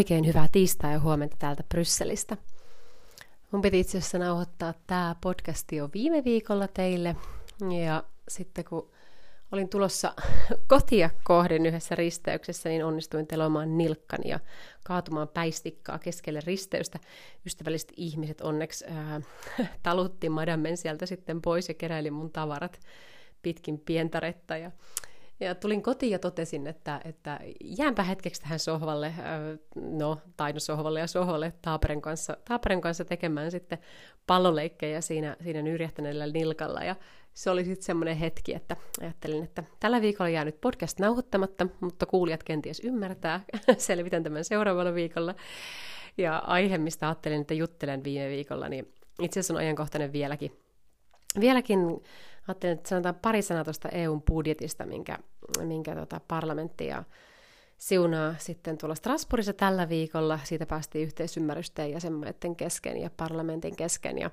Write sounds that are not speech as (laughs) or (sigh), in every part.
Oikein hyvää tiistai ja huomenta täältä Brysselistä. Mun piti itse asiassa nauhoittaa tämä podcasti jo viime viikolla teille. Ja sitten kun olin tulossa (laughs) kotia kohden yhdessä risteyksessä, niin onnistuin telomaan nilkkani ja kaatumaan päistikkaa keskelle risteystä. Ystävälliset ihmiset onneksi ää, (laughs) talutti madammen sieltä sitten pois ja keräili mun tavarat pitkin pientaretta. Ja ja tulin kotiin ja totesin, että, että jäänpä hetkeksi tähän sohvalle, äh, no taino sohvalle ja sohvalle Taaperen kanssa, Taaperen kanssa tekemään sitten palloleikkejä siinä, siinä nyrjähtäneellä nilkalla. Ja se oli sitten semmoinen hetki, että ajattelin, että tällä viikolla jää nyt podcast nauhoittamatta, mutta kuulijat kenties ymmärtää. (laughs) Selvitän tämän seuraavalla viikolla. Ja aihe, mistä ajattelin, että juttelen viime viikolla, niin itse asiassa on ajankohtainen vieläkin. Vieläkin ajattelin, että sanotaan pari sanaa tuosta EUn budjetista, minkä, minkä tota parlamentti ja siunaa sitten tuolla Strasbourgissa tällä viikolla. Siitä päästiin yhteisymmärrystä jäsenmaiden kesken ja parlamentin kesken. Ja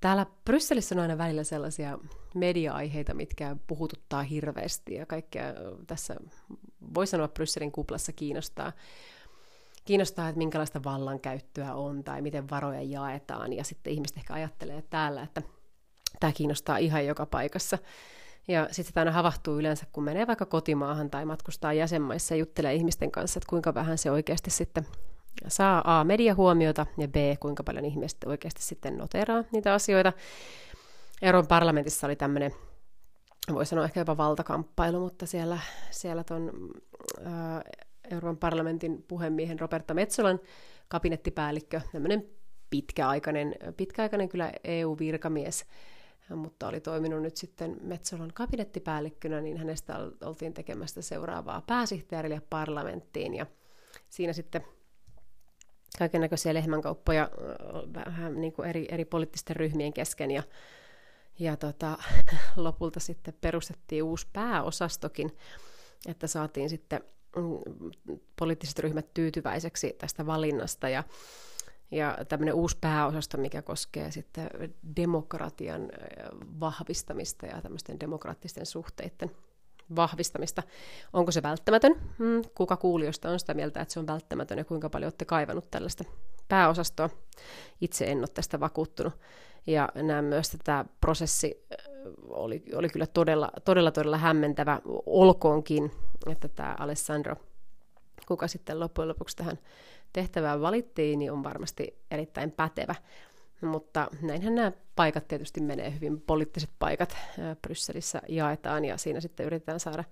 täällä Brysselissä on aina välillä sellaisia media-aiheita, mitkä puhututtaa hirveästi ja kaikkea tässä, voi sanoa Brysselin kuplassa kiinnostaa kiinnostaa, että minkälaista vallankäyttöä on tai miten varoja jaetaan. Ja sitten ihmiset ehkä ajattelee täällä, että tämä kiinnostaa ihan joka paikassa. Ja sitten sitä aina havahtuu yleensä, kun menee vaikka kotimaahan tai matkustaa jäsenmaissa ja juttelee ihmisten kanssa, että kuinka vähän se oikeasti sitten saa A, mediahuomiota ja B, kuinka paljon ihmiset oikeasti sitten noteraa niitä asioita. Euroopan parlamentissa oli tämmöinen, voi sanoa ehkä jopa valtakamppailu, mutta siellä, siellä ton ää, Euroopan parlamentin puhemiehen Roberta Metsolan kabinettipäällikkö, tämmöinen pitkäaikainen, pitkäaikainen kyllä EU-virkamies, mutta oli toiminut nyt sitten Metsolan kabinettipäällikkönä, niin hänestä oltiin tekemästä seuraavaa pääsihteerille parlamenttiin, ja siinä sitten kaiken näköisiä lehmänkauppoja vähän niin kuin eri, eri poliittisten ryhmien kesken, ja, ja tota, (laughs) lopulta sitten perustettiin uusi pääosastokin, että saatiin sitten mm, poliittiset ryhmät tyytyväiseksi tästä valinnasta, ja ja tämmöinen uusi pääosasto, mikä koskee sitten demokratian vahvistamista ja tämmöisten demokraattisten suhteiden vahvistamista. Onko se välttämätön? Hmm, kuka kuulijoista on sitä mieltä, että se on välttämätön ja kuinka paljon olette kaivannut tällaista pääosastoa? Itse en ole tästä vakuuttunut. Ja näen myös, että tämä prosessi oli, oli kyllä todella, todella, todella hämmentävä, olkoonkin, että tämä Alessandro, kuka sitten loppujen lopuksi tähän tehtävään valittiin, niin on varmasti erittäin pätevä. Mutta näinhän nämä paikat tietysti menee hyvin, poliittiset paikat Brysselissä jaetaan ja siinä sitten yritetään saada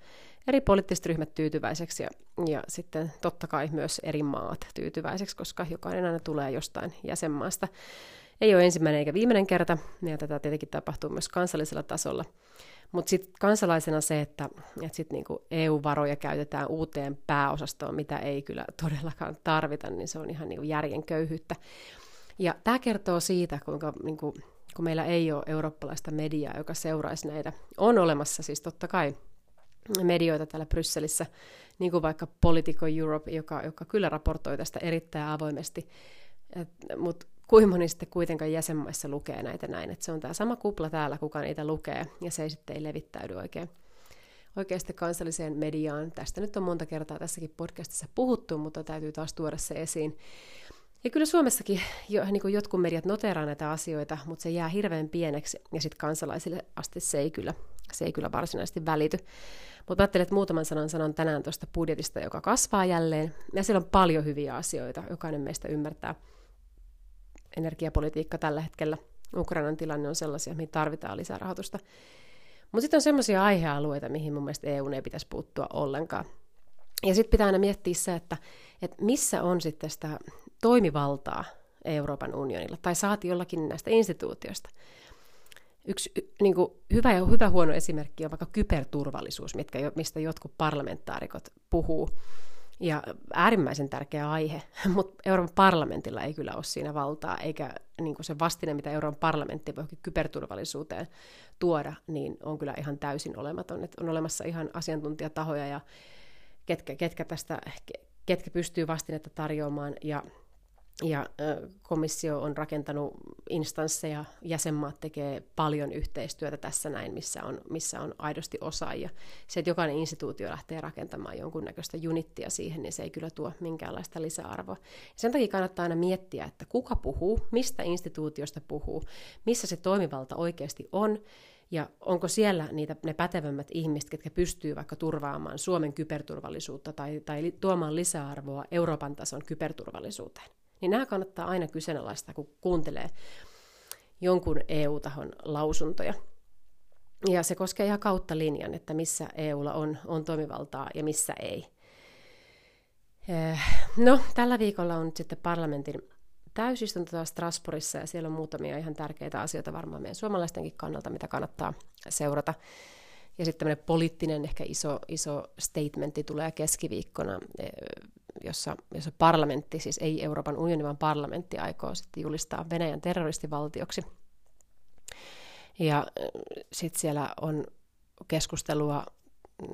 eri poliittiset ryhmät tyytyväiseksi ja, ja sitten totta kai myös eri maat tyytyväiseksi, koska jokainen aina tulee jostain jäsenmaasta. Ei ole ensimmäinen eikä viimeinen kerta, ja tätä tietenkin tapahtuu myös kansallisella tasolla. Mutta sitten kansalaisena se, että, että sit niinku EU-varoja käytetään uuteen pääosastoon, mitä ei kyllä todellakaan tarvita, niin se on ihan niinku järjen köyhyyttä. Ja tämä kertoo siitä, kuinka niinku, kun meillä ei ole eurooppalaista mediaa, joka seuraisi näitä. On olemassa siis totta kai medioita täällä Brysselissä, niin kuin vaikka Politico Europe, joka, joka kyllä raportoi tästä erittäin avoimesti, mutta kuin moni sitten kuitenkaan jäsenmaissa lukee näitä näin. Että se on tämä sama kupla täällä, kuka niitä lukee, ja se ei sitten ei levittäydy oikein oikeasti kansalliseen mediaan. Tästä nyt on monta kertaa tässäkin podcastissa puhuttu, mutta täytyy taas tuoda se esiin. Ja kyllä Suomessakin jo, niin kuin jotkut mediat noteraa näitä asioita, mutta se jää hirveän pieneksi, ja sitten kansalaisille asti se ei kyllä, se ei kyllä varsinaisesti välity. Mutta ajattelin, että muutaman sanan sanon tänään tuosta budjetista, joka kasvaa jälleen, ja siellä on paljon hyviä asioita, jokainen meistä ymmärtää – energiapolitiikka tällä hetkellä, Ukrainan tilanne on sellaisia, mihin tarvitaan lisää rahoitusta. Mutta sitten on sellaisia aihealueita, mihin mun mielestä EU ei pitäisi puuttua ollenkaan. Ja sitten pitää aina miettiä se, että, että missä on sitten sitä toimivaltaa Euroopan unionilla, tai saati jollakin näistä instituutioista. Yksi niin kuin hyvä ja hyvä huono esimerkki on vaikka kyberturvallisuus, mitkä, mistä jotkut parlamentaarikot puhuu ja äärimmäisen tärkeä aihe, (laughs) mutta Euroopan parlamentilla ei kyllä ole siinä valtaa, eikä niin se vastine, mitä Euroopan parlamentti voi kyberturvallisuuteen tuoda, niin on kyllä ihan täysin olematon. Et on olemassa ihan asiantuntijatahoja ja ketkä, ketkä, tästä, ketkä pystyy vastinetta tarjoamaan, ja ja komissio on rakentanut instansseja, jäsenmaat tekee paljon yhteistyötä tässä näin, missä on, missä on aidosti osaajia. Se, että jokainen instituutio lähtee rakentamaan jonkunnäköistä junittia siihen, niin se ei kyllä tuo minkäänlaista lisäarvoa. Sen takia kannattaa aina miettiä, että kuka puhuu, mistä instituutiosta puhuu, missä se toimivalta oikeasti on, ja onko siellä niitä, ne pätevämmät ihmiset, ketkä pystyy vaikka turvaamaan Suomen kyberturvallisuutta tai, tai tuomaan lisäarvoa Euroopan tason kyberturvallisuuteen. Niin nämä kannattaa aina kyseenalaistaa, kun kuuntelee jonkun EU-tahon lausuntoja. Ja se koskee ihan kautta linjan, että missä EUlla on, on toimivaltaa ja missä ei. Eh, no, tällä viikolla on nyt sitten parlamentin täysistunto taas Strasbourgissa ja siellä on muutamia ihan tärkeitä asioita varmaan meidän suomalaistenkin kannalta, mitä kannattaa seurata. Ja sitten tämmöinen poliittinen ehkä iso, iso statementti tulee keskiviikkona, eh, jossa, jossa parlamentti, siis ei Euroopan unioni, vaan parlamentti aikoo sitten julistaa Venäjän terroristivaltioksi. Ja eh, sitten siellä on keskustelua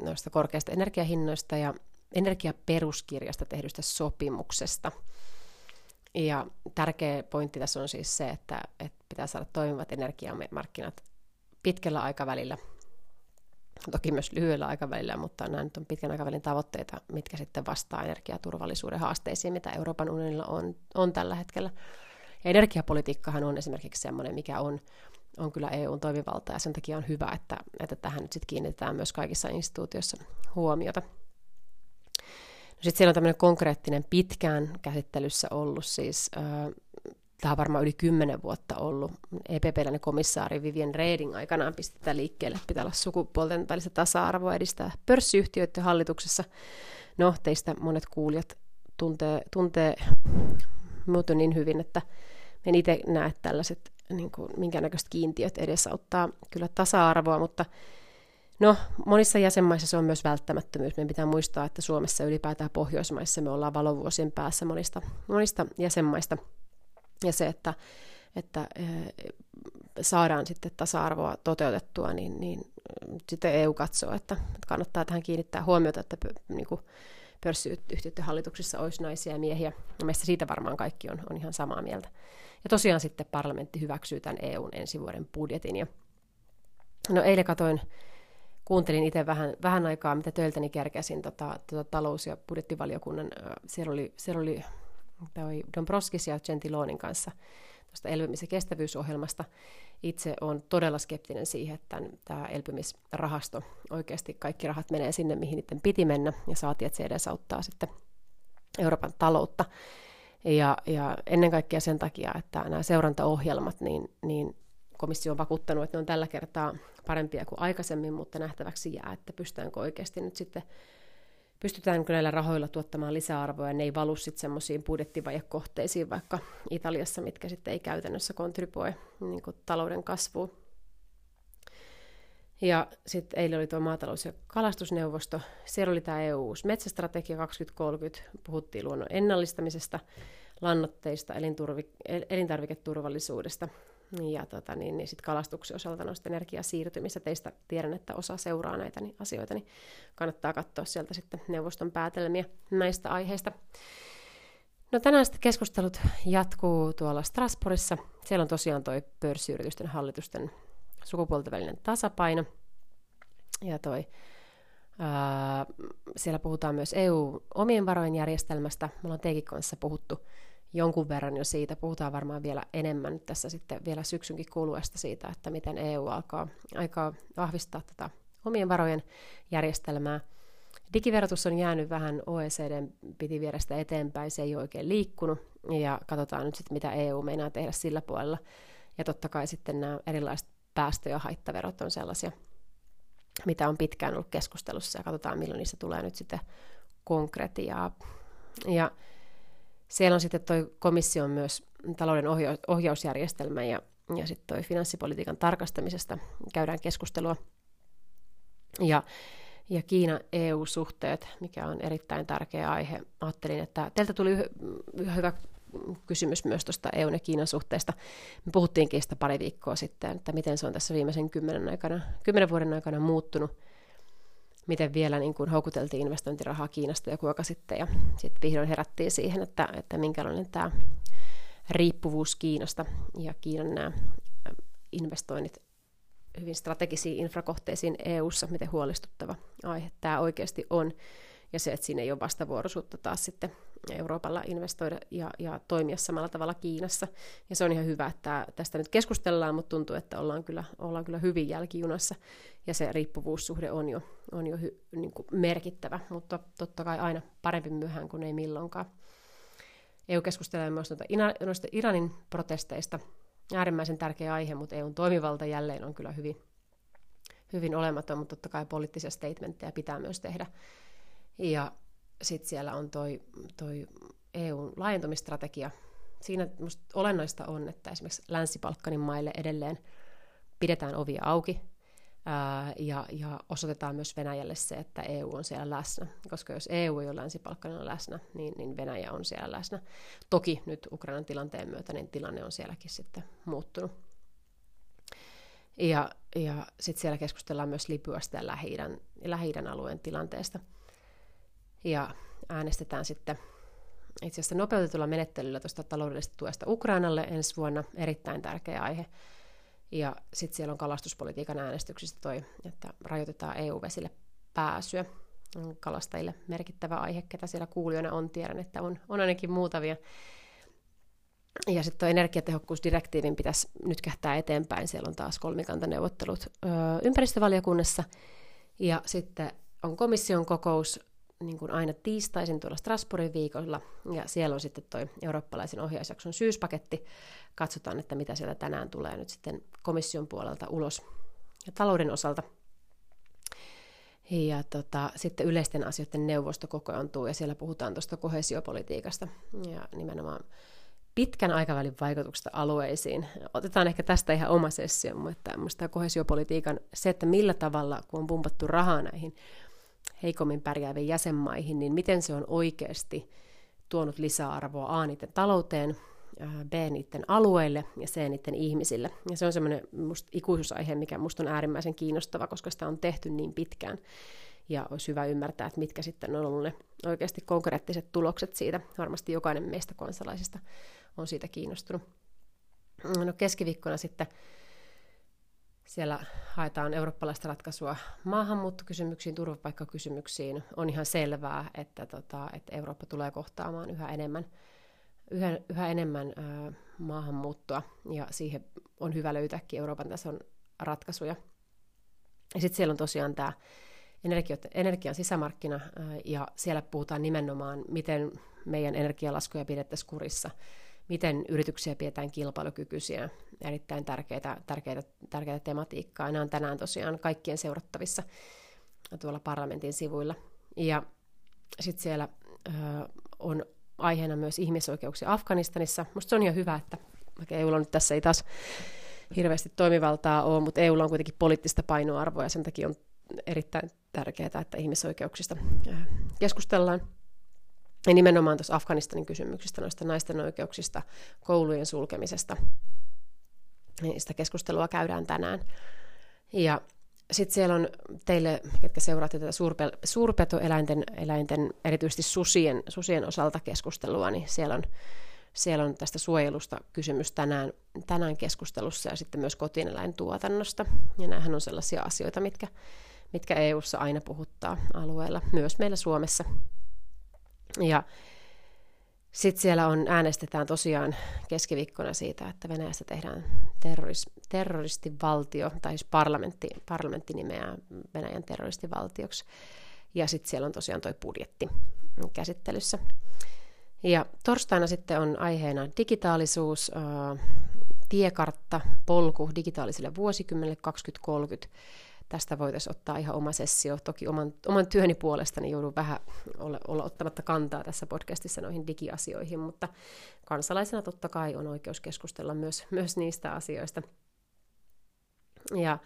noista korkeista energiahinnoista ja energiaperuskirjasta tehdystä sopimuksesta. Ja tärkeä pointti tässä on siis se, että, että pitää saada toimivat energiamarkkinat pitkällä aikavälillä – toki myös lyhyellä aikavälillä, mutta nämä nyt on pitkän aikavälin tavoitteita, mitkä sitten vastaa energiaturvallisuuden haasteisiin, mitä Euroopan unionilla on, on tällä hetkellä. Ja energiapolitiikkahan on esimerkiksi sellainen, mikä on, on kyllä EUn toimivalta, ja sen takia on hyvä, että, että tähän nyt sitten kiinnitetään myös kaikissa instituutioissa huomiota. No sitten siellä on tämmöinen konkreettinen pitkään käsittelyssä ollut siis tämä on varmaan yli kymmenen vuotta ollut. EPP-läinen komissaari Vivian Reding aikanaan pistetään liikkeelle, että pitää olla sukupuolten välistä tasa-arvoa edistää pörssiyhtiöiden hallituksessa. No, teistä monet kuulijat tuntee, tuntee minut niin hyvin, että en itse näe tällaiset niin kuin, minkäännäköiset kiintiöt edesauttaa kyllä tasa-arvoa, mutta No, monissa jäsenmaissa se on myös välttämättömyys. Meidän pitää muistaa, että Suomessa ylipäätään Pohjoismaissa me ollaan valovuosien päässä monista, monista jäsenmaista – ja se, että, että saadaan sitten tasa-arvoa toteutettua, niin, niin sitten EU katsoo, että kannattaa tähän kiinnittää huomiota, että niin kuin pörssiyhtiöiden hallituksissa olisi naisia ja miehiä. Mielestäni siitä varmaan kaikki on, on ihan samaa mieltä. Ja tosiaan sitten parlamentti hyväksyy tämän EUn ensi vuoden budjetin. Ja no eilen katoin, kuuntelin itse vähän, vähän aikaa, mitä töiltäni kerkäsin tota, tota talous- ja budjettivaliokunnan. Siellä oli, siellä oli toi Dombrovskis ja Gentilonin kanssa tuosta elpymis- ja kestävyysohjelmasta. Itse olen todella skeptinen siihen, että tämä elpymisrahasto, oikeasti kaikki rahat menee sinne, mihin niiden piti mennä, ja saatiin, että se edesauttaa sitten Euroopan taloutta. Ja, ja ennen kaikkea sen takia, että nämä seurantaohjelmat, niin, niin komissio on vakuuttanut, että ne on tällä kertaa parempia kuin aikaisemmin, mutta nähtäväksi jää, että pystytäänkö oikeasti nyt sitten pystytäänkö näillä rahoilla tuottamaan lisäarvoa, ja ne ei valu sitten semmoisiin budjettivajekohteisiin vaikka Italiassa, mitkä sitten ei käytännössä kontribuoi niin talouden kasvuun. Ja sitten eilen oli tuo maatalous- ja kalastusneuvosto. Siellä oli tämä EU-uusi metsästrategia 2030. Puhuttiin luonnon ennallistamisesta, lannoitteista, elintarviketurvallisuudesta ja tota, niin, niin sit kalastuksen osalta noista energiasiirtymistä. Teistä tiedän, että osa seuraa näitä niin, asioita, niin kannattaa katsoa sieltä sitten neuvoston päätelmiä näistä aiheista. No tänään sitten keskustelut jatkuu tuolla Strasbourgissa. Siellä on tosiaan toi pörssiyritysten hallitusten sukupuolten välinen tasapaino. Ja toi, ää, siellä puhutaan myös EU-omien varojen järjestelmästä. Me ollaan teikin kanssa puhuttu jonkun verran jo siitä. Puhutaan varmaan vielä enemmän tässä sitten vielä syksynkin kuluesta siitä, että miten EU alkaa, aikaa vahvistaa tätä omien varojen järjestelmää. Digiverotus on jäänyt vähän OECDn piti viedä sitä eteenpäin, se ei ole oikein liikkunut, ja katsotaan nyt sitten, mitä EU meinaa tehdä sillä puolella. Ja totta kai sitten nämä erilaiset päästö- ja haittaverot on sellaisia, mitä on pitkään ollut keskustelussa, ja katsotaan, milloin niistä tulee nyt sitten konkretiaa. Ja siellä on sitten tuo komission myös talouden ohja- ohjausjärjestelmä ja, ja sitten tuo finanssipolitiikan tarkastamisesta käydään keskustelua. Ja, ja Kiina-EU-suhteet, mikä on erittäin tärkeä aihe. Ajattelin, että teiltä tuli hyvä kysymys myös tuosta EUn ja Kiinan suhteesta. Me puhuttiinkin sitä pari viikkoa sitten, että miten se on tässä viimeisen kymmenen, aikana, kymmenen vuoden aikana muuttunut miten vielä niin kuin houkuteltiin investointirahaa Kiinasta joku aika sitten, ja sitten vihdoin herättiin siihen, että, että minkälainen tämä riippuvuus Kiinasta ja Kiinan nämä investoinnit hyvin strategisiin infrakohteisiin EU-ssa, miten huolestuttava aihe tämä oikeasti on. Ja se, että siinä ei ole vastavuoroisuutta taas sitten Euroopalla investoida ja, ja toimia samalla tavalla Kiinassa. Ja se on ihan hyvä, että tästä nyt keskustellaan, mutta tuntuu, että ollaan kyllä, ollaan kyllä hyvin jälkijunassa. Ja se riippuvuussuhde on jo, on jo hy, niin kuin merkittävä, mutta totta kai aina parempi myöhään kuin ei milloinkaan. EU keskustelee myös noista Iranin protesteista, äärimmäisen tärkeä aihe, mutta EUn toimivalta jälleen on kyllä hyvin, hyvin olematon, mutta totta kai poliittisia statementteja pitää myös tehdä. Ja sitten siellä on toi, toi EUn laajentumistrategia. Siinä musta olennaista on, että esimerkiksi Länsi-Balkanin maille edelleen pidetään ovia auki, ja, ja osoitetaan myös Venäjälle se, että EU on siellä läsnä. Koska jos EU ei ole länsi läsnä, niin, niin Venäjä on siellä läsnä. Toki nyt Ukrainan tilanteen myötä niin tilanne on sielläkin sitten muuttunut. Ja, ja sitten siellä keskustellaan myös Libyasta ja Lähi-idän, Lähi-idän alueen tilanteesta. Ja äänestetään sitten itse asiassa nopeutetulla menettelyllä tuosta taloudellisesta tuesta Ukrainalle ensi vuonna. Erittäin tärkeä aihe. Ja sitten siellä on kalastuspolitiikan äänestyksistä toi, että rajoitetaan EU-vesille pääsyä. Kalastajille merkittävä aihe, ketä siellä kuulijoina on. Tiedän, että on, on ainakin muutavia. Ja sitten tuo energiatehokkuusdirektiivin pitäisi nyt kähtää eteenpäin. Siellä on taas kolmikantaneuvottelut öö, ympäristövaliokunnassa. Ja sitten on komission kokous niin kuin aina tiistaisin tuolla Strasbourgin viikolla, ja siellä on sitten tuo eurooppalaisen ohjausjakson syyspaketti. Katsotaan, että mitä sieltä tänään tulee nyt sitten komission puolelta ulos ja talouden osalta. Ja tota, sitten yleisten asioiden neuvosto kokoontuu, ja siellä puhutaan tuosta kohesiopolitiikasta, ja nimenomaan pitkän aikavälin vaikutuksesta alueisiin. Otetaan ehkä tästä ihan oma sessio, mutta tämä kohesiopolitiikan se, että millä tavalla, kun on pumpattu rahaa näihin heikommin pärjääviin jäsenmaihin, niin miten se on oikeasti tuonut lisäarvoa A niiden talouteen, B niiden alueille ja C niiden ihmisille. Ja se on semmoinen ikuisuusaihe, mikä musta on äärimmäisen kiinnostava, koska sitä on tehty niin pitkään. Ja olisi hyvä ymmärtää, että mitkä sitten on ollut ne oikeasti konkreettiset tulokset siitä. Varmasti jokainen meistä kansalaisista on siitä kiinnostunut. No keskiviikkona sitten siellä haetaan eurooppalaista ratkaisua maahanmuuttokysymyksiin, turvapaikkakysymyksiin. On ihan selvää, että, tota, että Eurooppa tulee kohtaamaan yhä enemmän, yhä, yhä enemmän ää, maahanmuuttoa, ja siihen on hyvä löytääkin Euroopan tason ratkaisuja. Ja sitten siellä on tosiaan tämä energian sisämarkkina, ja siellä puhutaan nimenomaan, miten meidän energialaskuja pidettäisiin kurissa – miten yrityksiä pidetään kilpailukykyisiä. Erittäin tärkeitä, tärkeitä, tärkeitä tematiikkaa. Nämä on tänään tosiaan kaikkien seurattavissa tuolla parlamentin sivuilla. Ja sitten siellä on aiheena myös ihmisoikeuksia Afganistanissa. Minusta se on ihan hyvä, että vaikka EUlla nyt tässä ei taas hirveästi toimivaltaa ole, mutta EUlla on kuitenkin poliittista painoarvoa ja sen takia on erittäin tärkeää, että ihmisoikeuksista keskustellaan. Ja nimenomaan tuossa Afganistanin kysymyksistä, noista naisten oikeuksista, koulujen sulkemisesta. Niin sitä keskustelua käydään tänään. Ja sitten siellä on teille, ketkä seuraatte tätä suurpe, suurpetoeläinten, eläinten, erityisesti susien, susien osalta keskustelua, niin siellä on, siellä on tästä suojelusta kysymys tänään, tänään keskustelussa ja sitten myös kotieläintuotannosta. Ja nämähän on sellaisia asioita, mitkä, mitkä EU-ssa aina puhuttaa alueella, myös meillä Suomessa – ja sitten siellä on, äänestetään tosiaan keskiviikkona siitä, että Venäjästä tehdään terroris, terroristivaltio, tai siis parlamentti, parlamentti nimeää Venäjän terroristivaltioksi. Ja sitten siellä on tosiaan tuo budjetti käsittelyssä. Ja torstaina sitten on aiheena digitaalisuus, äh, tiekartta, polku digitaaliselle vuosikymmenelle 2030 tästä voitaisiin ottaa ihan oma sessio. Toki oman, oman työni puolesta niin joudun vähän olla, olla ottamatta kantaa tässä podcastissa noihin digiasioihin, mutta kansalaisena totta kai on oikeus keskustella myös, myös niistä asioista. Ja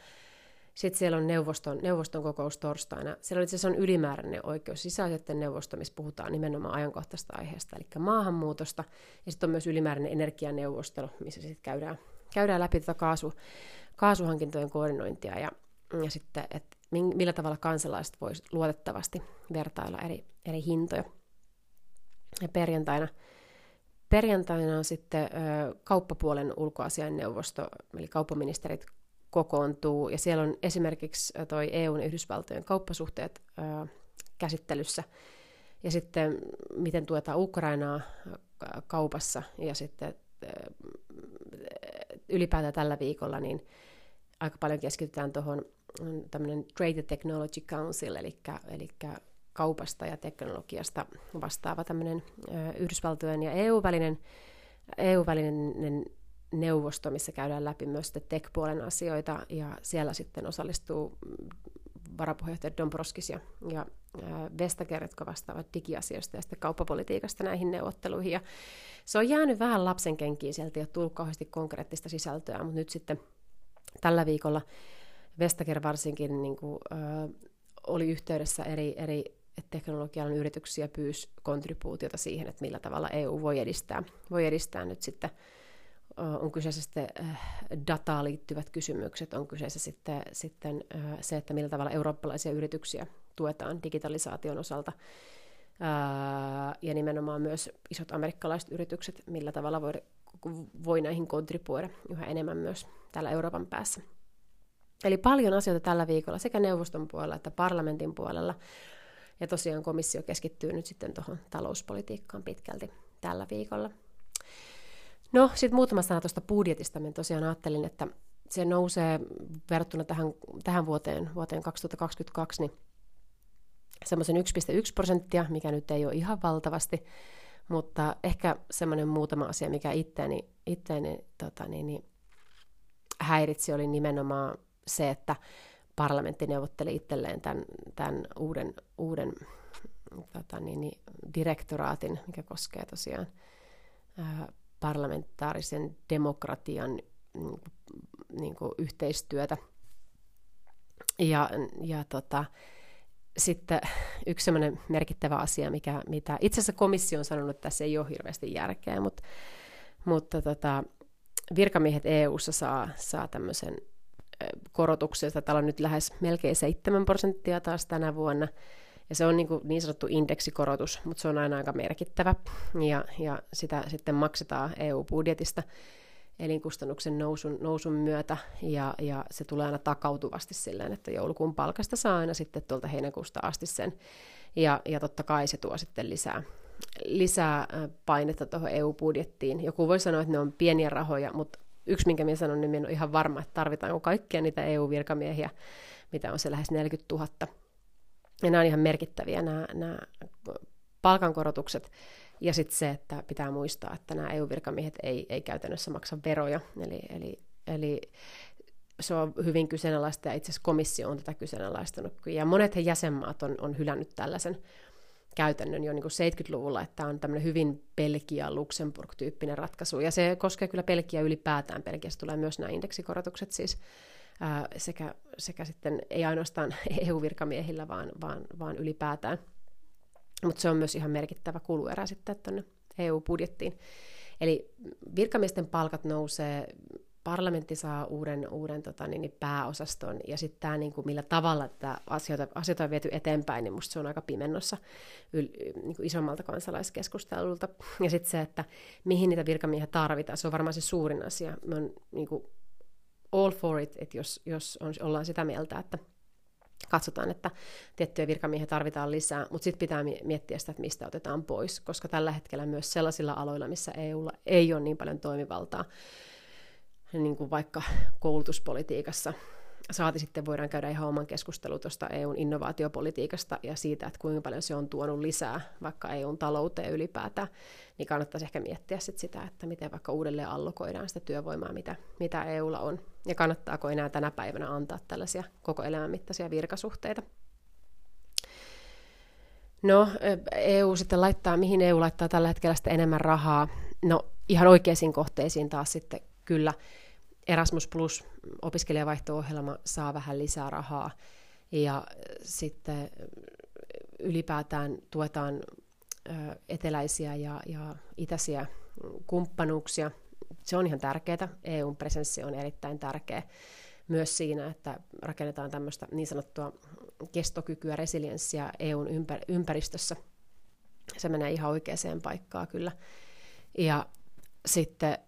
sitten siellä on neuvoston, neuvoston kokous torstaina. Siellä itse asiassa on ylimääräinen oikeus sisäisen neuvosto, missä puhutaan nimenomaan ajankohtaista aiheesta, eli maahanmuutosta. Ja sitten on myös ylimääräinen energianeuvostelu, missä sitten käydään, käydään läpi tätä kaasu, kaasuhankintojen koordinointia. Ja ja sitten, että millä tavalla kansalaiset voisivat luotettavasti vertailla eri, eri hintoja. Ja perjantaina, perjantaina on sitten ö, kauppapuolen ulkoasiainneuvosto, eli kauppaministerit kokoontuu, ja siellä on esimerkiksi toi EUn ja Yhdysvaltojen kauppasuhteet ö, käsittelyssä, ja sitten miten tuetaan Ukrainaa kaupassa, ja sitten ylipäätään tällä viikolla niin aika paljon keskitytään tuohon tämmöinen Trade Technology Council, eli, eli kaupasta ja teknologiasta vastaava tämmöinen Yhdysvaltojen ja EU-välinen, EU-välinen neuvosto, missä käydään läpi myös tech-puolen asioita, ja siellä sitten osallistuu varapuheenjohtaja Dombrovskis ja, ja Vestager, jotka vastaavat digiasioista ja sitten kauppapolitiikasta näihin neuvotteluihin. Ja se on jäänyt vähän lapsen kenkiin, sieltä ei ole tullut kauheasti konkreettista sisältöä, mutta nyt sitten tällä viikolla Vestager varsinkin niin kuin, ö, oli yhteydessä eri, eri teknologian yrityksiä pyysi kontribuutiota siihen, että millä tavalla EU voi edistää, voi edistää nyt sitten on kyseessä sitten dataan liittyvät kysymykset, on kyseessä sitten, sitten se, että millä tavalla eurooppalaisia yrityksiä tuetaan digitalisaation osalta, ja nimenomaan myös isot amerikkalaiset yritykset, millä tavalla voi, voi näihin kontribuoida yhä enemmän myös täällä Euroopan päässä. Eli paljon asioita tällä viikolla sekä neuvoston puolella että parlamentin puolella. Ja tosiaan komissio keskittyy nyt sitten tuohon talouspolitiikkaan pitkälti tällä viikolla. No, sitten muutama sana tuosta budjetista. Mä tosiaan ajattelin, että se nousee verrattuna tähän, tähän vuoteen, vuoteen 2022, niin semmoisen 1,1 prosenttia, mikä nyt ei ole ihan valtavasti, mutta ehkä semmoinen muutama asia, mikä itteeni, itteeni tota, niin, niin, häiritsi, oli nimenomaan se, että parlamentti neuvotteli itselleen tämän, tämän uuden, uuden tota, niin, niin, direktoraatin, mikä koskee tosiaan ää, parlamentaarisen demokratian niin, niin kuin yhteistyötä. Ja, ja tota, sitten yksi merkittävä asia, mikä, mitä itse asiassa komissio on sanonut, että tässä ei ole hirveästi järkeä, mutta, mutta tota, virkamiehet EU-ssa saa, saa tämmöisen korotuksen, täällä on nyt lähes melkein 7 prosenttia taas tänä vuonna, ja se on niin, kuin niin sanottu indeksikorotus, mutta se on aina aika merkittävä, ja, ja sitä sitten maksetaan EU-budjetista elinkustannuksen nousun, nousun myötä, ja, ja se tulee aina takautuvasti silleen, että joulukuun palkasta saa aina sitten tuolta heinäkuusta asti sen, ja, ja totta kai se tuo sitten lisää, lisää painetta tuohon EU-budjettiin. Joku voi sanoa, että ne on pieniä rahoja, mutta yksi, minkä minä sanon, niin minä olen ihan varma, että tarvitaanko kaikkia niitä EU-virkamiehiä, mitä on se lähes 40 000. Ja nämä on ihan merkittäviä nämä, nämä palkankorotukset. Ja sitten se, että pitää muistaa, että nämä EU-virkamiehet ei, ei käytännössä maksa veroja. Eli, eli, eli se on hyvin kyseenalaista ja itse asiassa komissio on tätä kyseenalaistanut. Ja monet jäsenmaat on, on hylännyt tällaisen käytännön jo niin kuin 70-luvulla, että on tämmöinen hyvin Belgia-Luxemburg-tyyppinen ratkaisu. Ja se koskee kyllä Belgia ylipäätään. Belgiassa tulee myös nämä indeksikorotukset siis ää, sekä, sekä sitten ei ainoastaan (laughs) EU-virkamiehillä, vaan, vaan, vaan ylipäätään. Mutta se on myös ihan merkittävä kuluerä sitten tuonne EU-budjettiin. Eli virkamiesten palkat nousee parlamentti saa uuden, uuden tota, niin, niin pääosaston, ja sitten tämä, niin kuin, millä tavalla tätä asioita, asioita on viety eteenpäin, niin musta se on aika pimennossa yl, niin kuin isommalta kansalaiskeskustelulta. Ja sitten se, että mihin niitä virkamiehiä tarvitaan, se on varmaan se suurin asia. Mä oon niin kuin, all for it, että jos, jos on, ollaan sitä mieltä, että katsotaan, että tiettyjä virkamiehiä tarvitaan lisää, mutta sitten pitää miettiä sitä, että mistä otetaan pois, koska tällä hetkellä myös sellaisilla aloilla, missä EUlla ei ole niin paljon toimivaltaa, niin kuin vaikka koulutuspolitiikassa. Saati sitten voidaan käydä ihan oman keskustelun tuosta EUn innovaatiopolitiikasta ja siitä, että kuinka paljon se on tuonut lisää vaikka EUn talouteen ylipäätään, niin kannattaisi ehkä miettiä sit sitä, että miten vaikka uudelleen allokoidaan sitä työvoimaa, mitä, mitä EUlla on, ja kannattaako enää tänä päivänä antaa tällaisia koko elämän mittaisia virkasuhteita. No, EU sitten laittaa, mihin EU laittaa tällä hetkellä sitten enemmän rahaa? No, ihan oikeisiin kohteisiin taas sitten kyllä Erasmus Plus opiskelijavaihto-ohjelma saa vähän lisää rahaa ja sitten ylipäätään tuetaan eteläisiä ja, ja itäisiä kumppanuuksia. Se on ihan tärkeää. EUn presenssi on erittäin tärkeä myös siinä, että rakennetaan tämmöistä niin sanottua kestokykyä, resilienssiä EUn ympäristössä. Se menee ihan oikeaan paikkaan kyllä. Ja sitten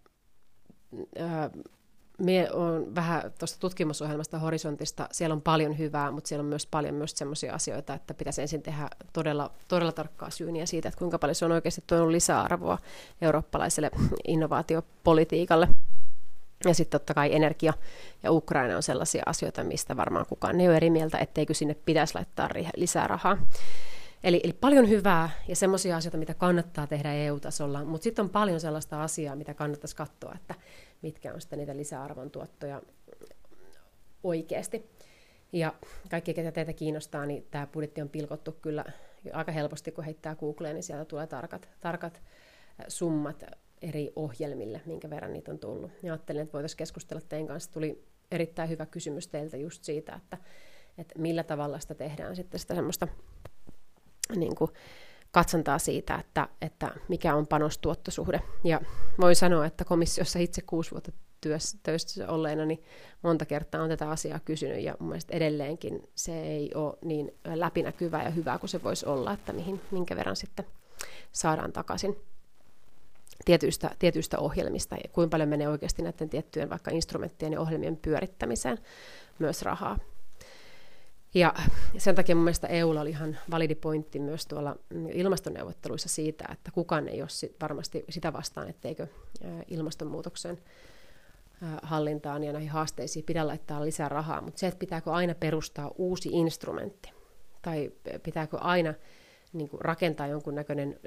Mie on vähän tuosta tutkimusohjelmasta Horisontista, siellä on paljon hyvää, mutta siellä on myös paljon myös sellaisia asioita, että pitäisi ensin tehdä todella, todella tarkkaa syyniä siitä, että kuinka paljon se on oikeasti tuonut lisäarvoa eurooppalaiselle innovaatiopolitiikalle. Ja sitten totta kai energia ja Ukraina on sellaisia asioita, mistä varmaan kukaan ei ole eri mieltä, etteikö sinne pitäisi laittaa lisää rahaa. Eli, eli paljon hyvää ja semmoisia asioita, mitä kannattaa tehdä EU-tasolla, mutta sitten on paljon sellaista asiaa, mitä kannattaisi katsoa, että mitkä on sitten niitä lisäarvon tuottoja oikeasti. Ja kaikki, ketä teitä kiinnostaa, niin tämä budjetti on pilkottu kyllä aika helposti, kun heittää Googleen, niin sieltä tulee tarkat, tarkat summat eri ohjelmille, minkä verran niitä on tullut. Ja ajattelin, että voitaisiin keskustella teidän kanssa. Tuli erittäin hyvä kysymys teiltä just siitä, että, että millä tavalla sitä tehdään sitten sitä semmoista niin kuin, katsontaa siitä, että, että mikä on panostuottosuhde. Ja voin sanoa, että komissiossa itse kuusi vuotta työssä, töissä olleena, niin monta kertaa on tätä asiaa kysynyt, ja mun mielestä edelleenkin se ei ole niin läpinäkyvää ja hyvää kuin se voisi olla, että mihin, minkä verran sitten saadaan takaisin tietyistä, tietyistä ohjelmista, ja kuinka paljon menee oikeasti näiden tiettyjen vaikka instrumenttien ja ohjelmien pyörittämiseen myös rahaa. Ja sen takia mun mielestä EUlla oli ihan validi pointti myös tuolla ilmastoneuvotteluissa siitä, että kukaan ei ole varmasti sitä vastaan, etteikö ilmastonmuutoksen hallintaan ja näihin haasteisiin pidä laittaa lisää rahaa, mutta se, että pitääkö aina perustaa uusi instrumentti tai pitääkö aina niin kuin rakentaa jonkunnäköinen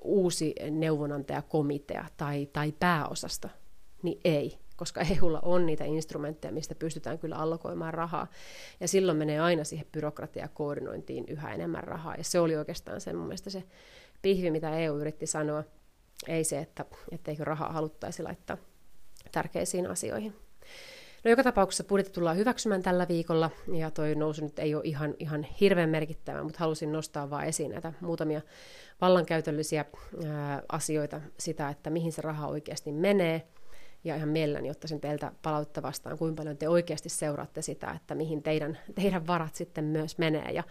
uusi neuvonantajakomitea tai, tai pääosasta, niin ei koska EUlla on niitä instrumentteja, mistä pystytään kyllä allokoimaan rahaa. Ja silloin menee aina siihen byrokratia- koordinointiin yhä enemmän rahaa. Ja se oli oikeastaan se mun mielestä se pihvi, mitä EU yritti sanoa. Ei se, että etteikö rahaa haluttaisi laittaa tärkeisiin asioihin. No joka tapauksessa budjetti tullaan hyväksymään tällä viikolla, ja toi nousu nyt ei ole ihan, ihan hirveän merkittävä, mutta halusin nostaa vaan esiin näitä muutamia vallankäytöllisiä ää, asioita, sitä, että mihin se raha oikeasti menee, ja ihan mielelläni ottaisin teiltä palautta vastaan, kuinka paljon te oikeasti seuraatte sitä, että mihin teidän, teidän varat sitten myös menee ja,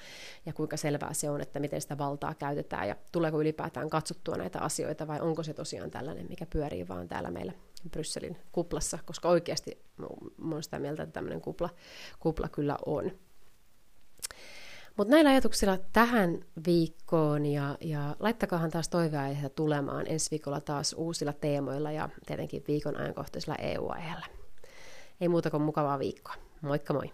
ja kuinka selvää se on, että miten sitä valtaa käytetään ja tuleeko ylipäätään katsottua näitä asioita vai onko se tosiaan tällainen, mikä pyörii vaan täällä meillä Brysselin kuplassa, koska oikeasti olen sitä mieltä, että tämmöinen kupla, kupla kyllä on. Mutta näillä ajatuksilla tähän viikkoon ja, ja laittakahan taas toiveaiheita tulemaan ensi viikolla taas uusilla teemoilla ja tietenkin viikon ajankohtaisella EU-aiheella. Ei muuta kuin mukavaa viikkoa. Moikka moi!